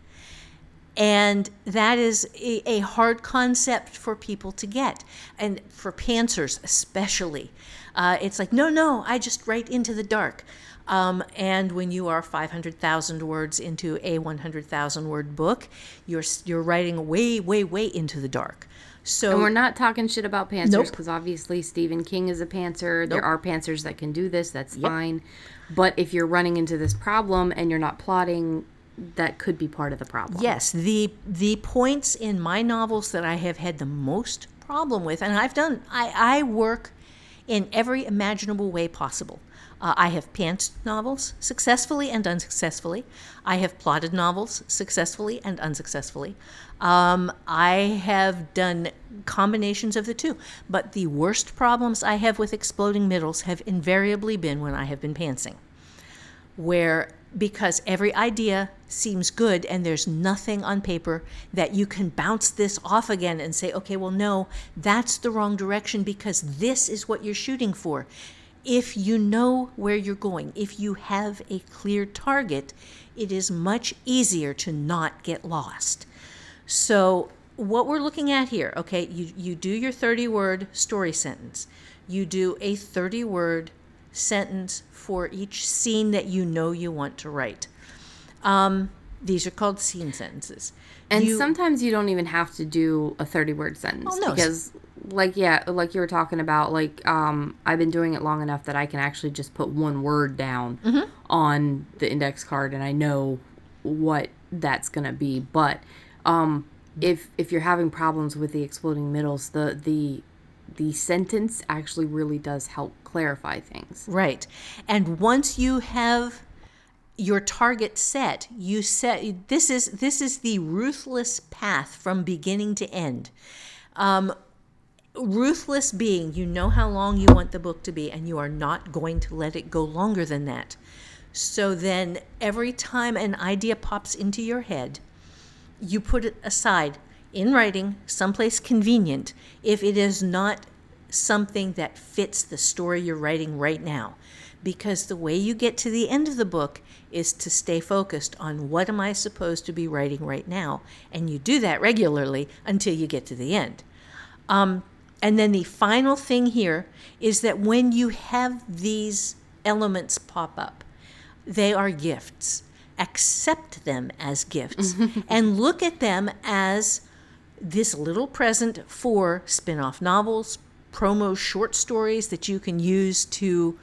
And that is a, a hard concept for people to get, and for pantsers especially. Uh, it's like, no, no, I just write into the dark. Um, and when you are 500,000 words into a 100,000 word book, you're you're writing way, way, way into the dark. So and we're not talking shit about pantsers because nope. obviously Stephen King is a pantser. Nope. There are pantsers that can do this. That's yep. fine. But if you're running into this problem and you're not plotting, that could be part of the problem. Yes, the the points in my novels that I have had the most problem with, and I've done, I, I work in every imaginable way possible. Uh, I have pant novels successfully and unsuccessfully. I have plotted novels successfully and unsuccessfully. Um, I have done combinations of the two. But the worst problems I have with exploding middles have invariably been when I have been pantsing, where because every idea seems good and there's nothing on paper that you can bounce this off again and say, okay, well, no, that's the wrong direction because this is what you're shooting for if you know where you're going, if you have a clear target, it is much easier to not get lost. So, what we're looking at here, okay, you, you do your 30 word story sentence, you do a 30 word sentence for each scene that you know you want to write. Um, these are called scene sentences. And you, sometimes you don't even have to do a 30 word sentence oh, no. because like yeah, like you were talking about like um I've been doing it long enough that I can actually just put one word down mm-hmm. on the index card and I know what that's going to be. But um if if you're having problems with the exploding middles, the the the sentence actually really does help clarify things. Right. And once you have your target set, you set this is this is the ruthless path from beginning to end. Um, ruthless being you know how long you want the book to be and you are not going to let it go longer than that. So then every time an idea pops into your head, you put it aside in writing, someplace convenient, if it is not something that fits the story you're writing right now. Because the way you get to the end of the book is to stay focused on what am I supposed to be writing right now. And you do that regularly until you get to the end. Um, and then the final thing here is that when you have these elements pop up, they are gifts. Accept them as gifts and look at them as this little present for spin off novels, promo short stories that you can use to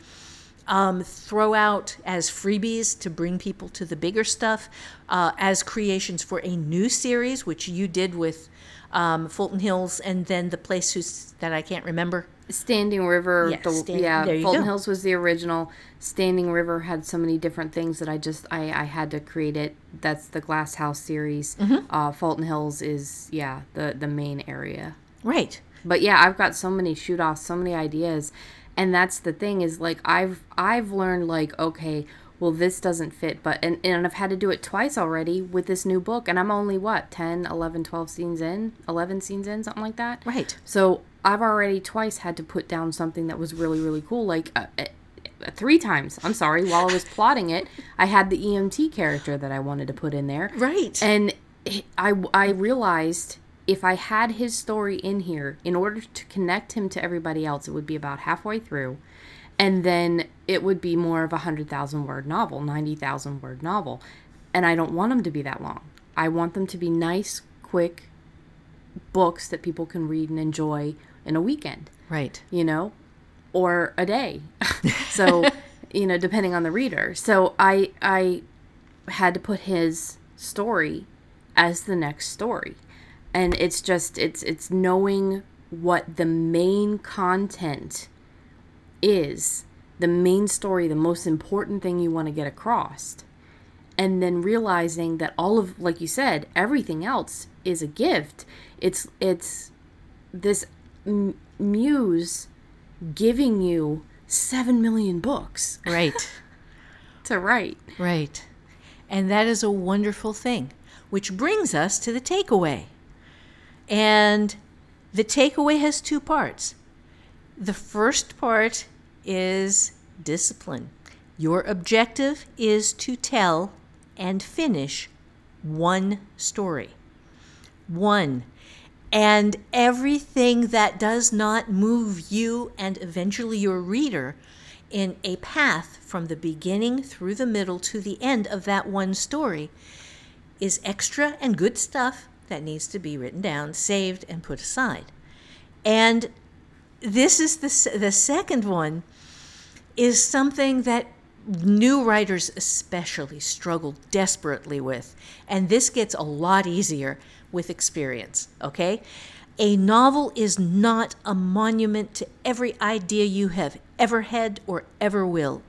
um, throw out as freebies to bring people to the bigger stuff, uh, as creations for a new series, which you did with um, Fulton Hills and then the place who's, that I can't remember. Standing River, Yeah, the, Stan- yeah, Fulton go. Hills was the original. Standing River had so many different things that I just I, I had to create it. That's the Glass House series. Mm-hmm. Uh, Fulton Hills is yeah the the main area. Right. But yeah, I've got so many shoot offs, so many ideas. And that's the thing is like I've I've learned like okay, well this doesn't fit, but and, and I've had to do it twice already with this new book and I'm only what, 10, 11, 12 scenes in, 11 scenes in, something like that. Right. So, I've already twice had to put down something that was really really cool like uh, uh, three times. I'm sorry, while I was plotting it, I had the EMT character that I wanted to put in there. Right. And I, I realized if I had his story in here, in order to connect him to everybody else, it would be about halfway through. And then it would be more of a 100,000 word novel, 90,000 word novel. And I don't want them to be that long. I want them to be nice, quick books that people can read and enjoy in a weekend right. you know, or a day. so, you know, depending on the reader. So I I had to put his story as the next story. And it's just it's it's knowing what the main content is, the main story, the most important thing you want to get across. And then realizing that all of like you said, everything else is a gift. It's it's this m- muse giving you 7 million books Right. to write. right. And that is a wonderful thing, which brings us to the takeaway. And the takeaway has two parts. The first part is discipline. Your objective is to tell and finish one story. One. And everything that does not move you and eventually your reader in a path from the beginning through the middle to the end of that one story is extra and good stuff that needs to be written down, saved, and put aside. And this is the, the second one is something that new writers especially struggle desperately with. And this gets a lot easier with experience, okay? A novel is not a monument to every idea you have ever had or ever will.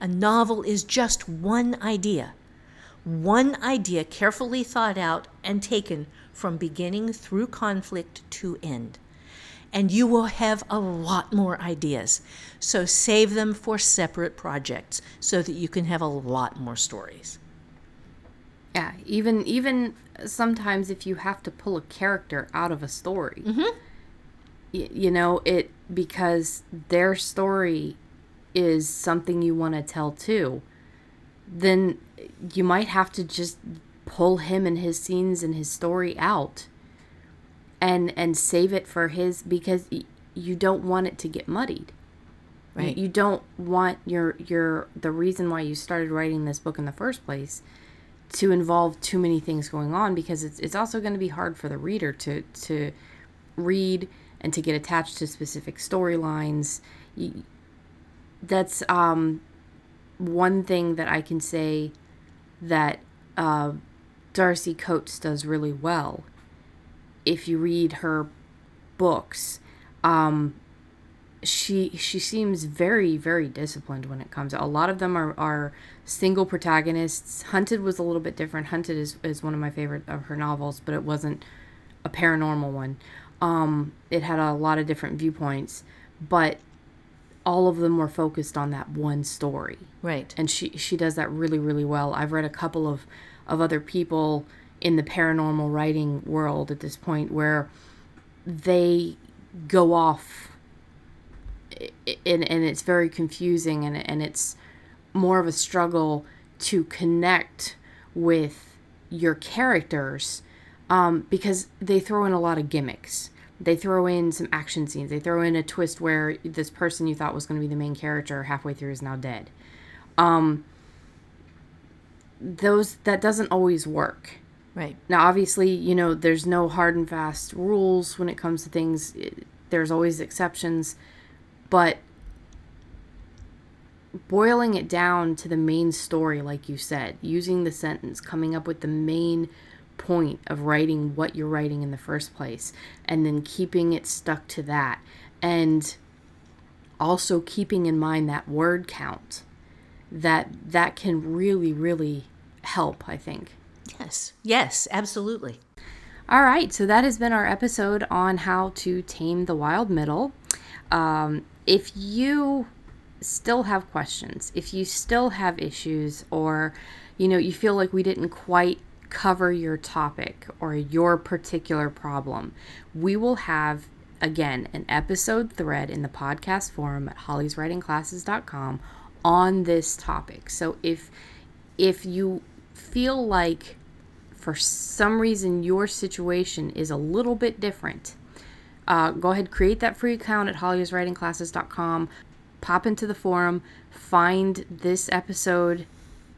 A novel is just one idea. One idea carefully thought out and taken from beginning through conflict to end and you will have a lot more ideas. So save them for separate projects so that you can have a lot more stories. Yeah, even even sometimes if you have to pull a character out of a story, mm-hmm. y- you know it because their story is something you want to tell too. Then you might have to just pull him and his scenes and his story out, and and save it for his because y- you don't want it to get muddied. Right. You, don't want your your the reason why you started writing this book in the first place to involve too many things going on because it's it's also going to be hard for the reader to to read and to get attached to specific storylines. That's um one thing that I can say that uh, Darcy Coates does really well if you read her books, um, she she seems very very disciplined when it comes. A lot of them are are single protagonists. Hunted was a little bit different. Hunted is is one of my favorite of her novels, but it wasn't a paranormal one. Um, it had a lot of different viewpoints, but all of them were focused on that one story. Right. And she she does that really really well. I've read a couple of of other people in the paranormal writing world at this point where they go off and, and it's very confusing and, and it's more of a struggle to connect with your characters um, because they throw in a lot of gimmicks. They throw in some action scenes. They throw in a twist where this person you thought was going to be the main character halfway through is now dead. Um, those that doesn't always work. Right. Now, obviously, you know, there's no hard and fast rules when it comes to things. There's always exceptions, but boiling it down to the main story, like you said, using the sentence, coming up with the main point of writing what you're writing in the first place, and then keeping it stuck to that, and also keeping in mind that word count, that that can really, really help. I think. Yes. Yes. Absolutely. All right, so that has been our episode on how to tame the wild middle. Um, if you still have questions, if you still have issues, or you know you feel like we didn't quite cover your topic or your particular problem, we will have again an episode thread in the podcast forum at hollyswritingclasses.com on this topic. So if if you feel like for some reason your situation is a little bit different, uh, go ahead create that free account at hollyswritingclasses.com pop into the forum find this episode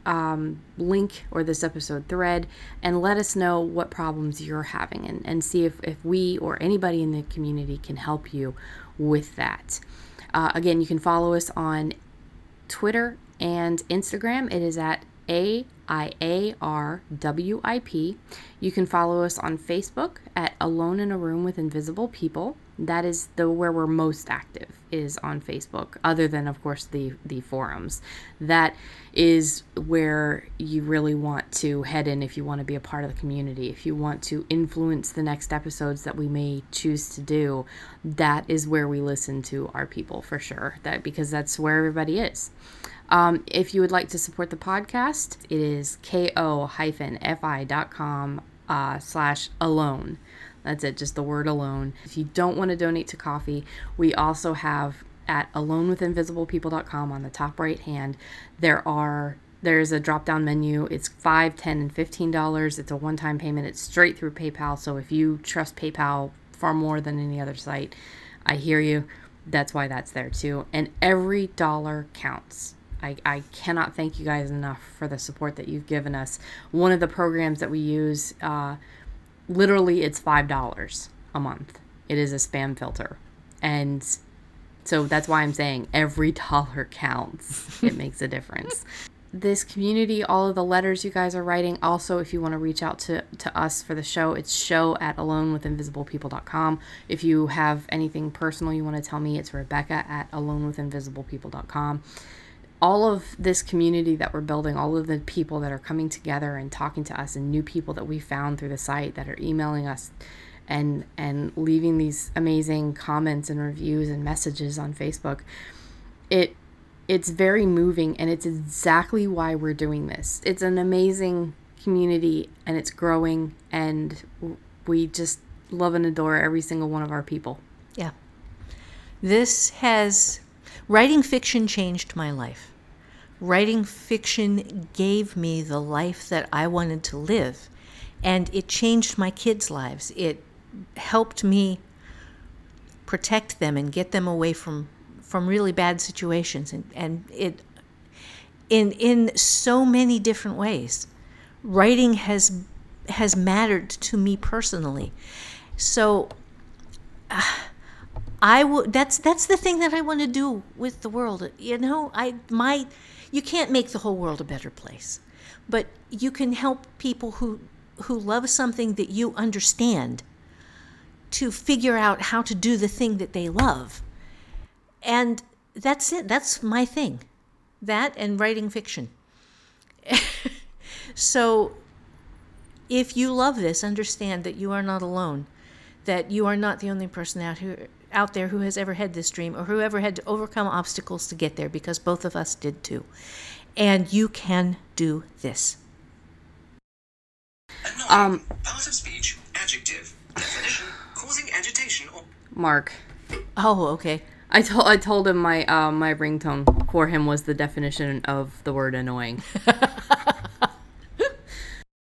um, link or this episode thread and let us know what problems you're having and, and see if, if we or anybody in the community can help you with that. Uh, again you can follow us on twitter and instagram. It is at a I A R W I P. You can follow us on Facebook at Alone in a Room with Invisible People. That is the where we're most active is on Facebook, other than of course the the forums. That is where you really want to head in if you want to be a part of the community. If you want to influence the next episodes that we may choose to do, that is where we listen to our people for sure. That because that's where everybody is. Um, if you would like to support the podcast, it is ko-fi.com uh, slash alone. That's it, just the word alone. If you don't want to donate to Ko-fi, we also have at alonewithinvisiblepeople.com on the top right hand, there are there's a drop down menu. It's five, ten, and fifteen dollars. It's a one time payment. It's straight through PayPal. So if you trust PayPal far more than any other site, I hear you. That's why that's there too. And every dollar counts. I, I cannot thank you guys enough for the support that you've given us. One of the programs that we use, uh, literally, it's $5 a month. It is a spam filter. And so that's why I'm saying every dollar counts, it makes a difference. This community, all of the letters you guys are writing, also, if you want to reach out to, to us for the show, it's show at alonewithinvisiblepeople.com. If you have anything personal you want to tell me, it's Rebecca at alonewithinvisiblepeople.com all of this community that we're building, all of the people that are coming together and talking to us, and new people that we found through the site that are emailing us and and leaving these amazing comments and reviews and messages on Facebook. It it's very moving and it's exactly why we're doing this. It's an amazing community and it's growing and we just love and adore every single one of our people. Yeah. This has Writing fiction changed my life. Writing fiction gave me the life that I wanted to live, and it changed my kids' lives. It helped me protect them and get them away from from really bad situations and, and it in in so many different ways writing has has mattered to me personally so uh, I would. That's that's the thing that I want to do with the world. You know, I my, you can't make the whole world a better place, but you can help people who who love something that you understand to figure out how to do the thing that they love. And that's it. That's my thing. That and writing fiction. so if you love this, understand that you are not alone, that you are not the only person out who out there who has ever had this dream or who ever had to overcome obstacles to get there because both of us did too. And you can do this. Um, Part of speech, adjective. Definition, causing agitation or Mark, Oh, okay. I told I told him my uh, my ringtone for him was the definition of the word annoying.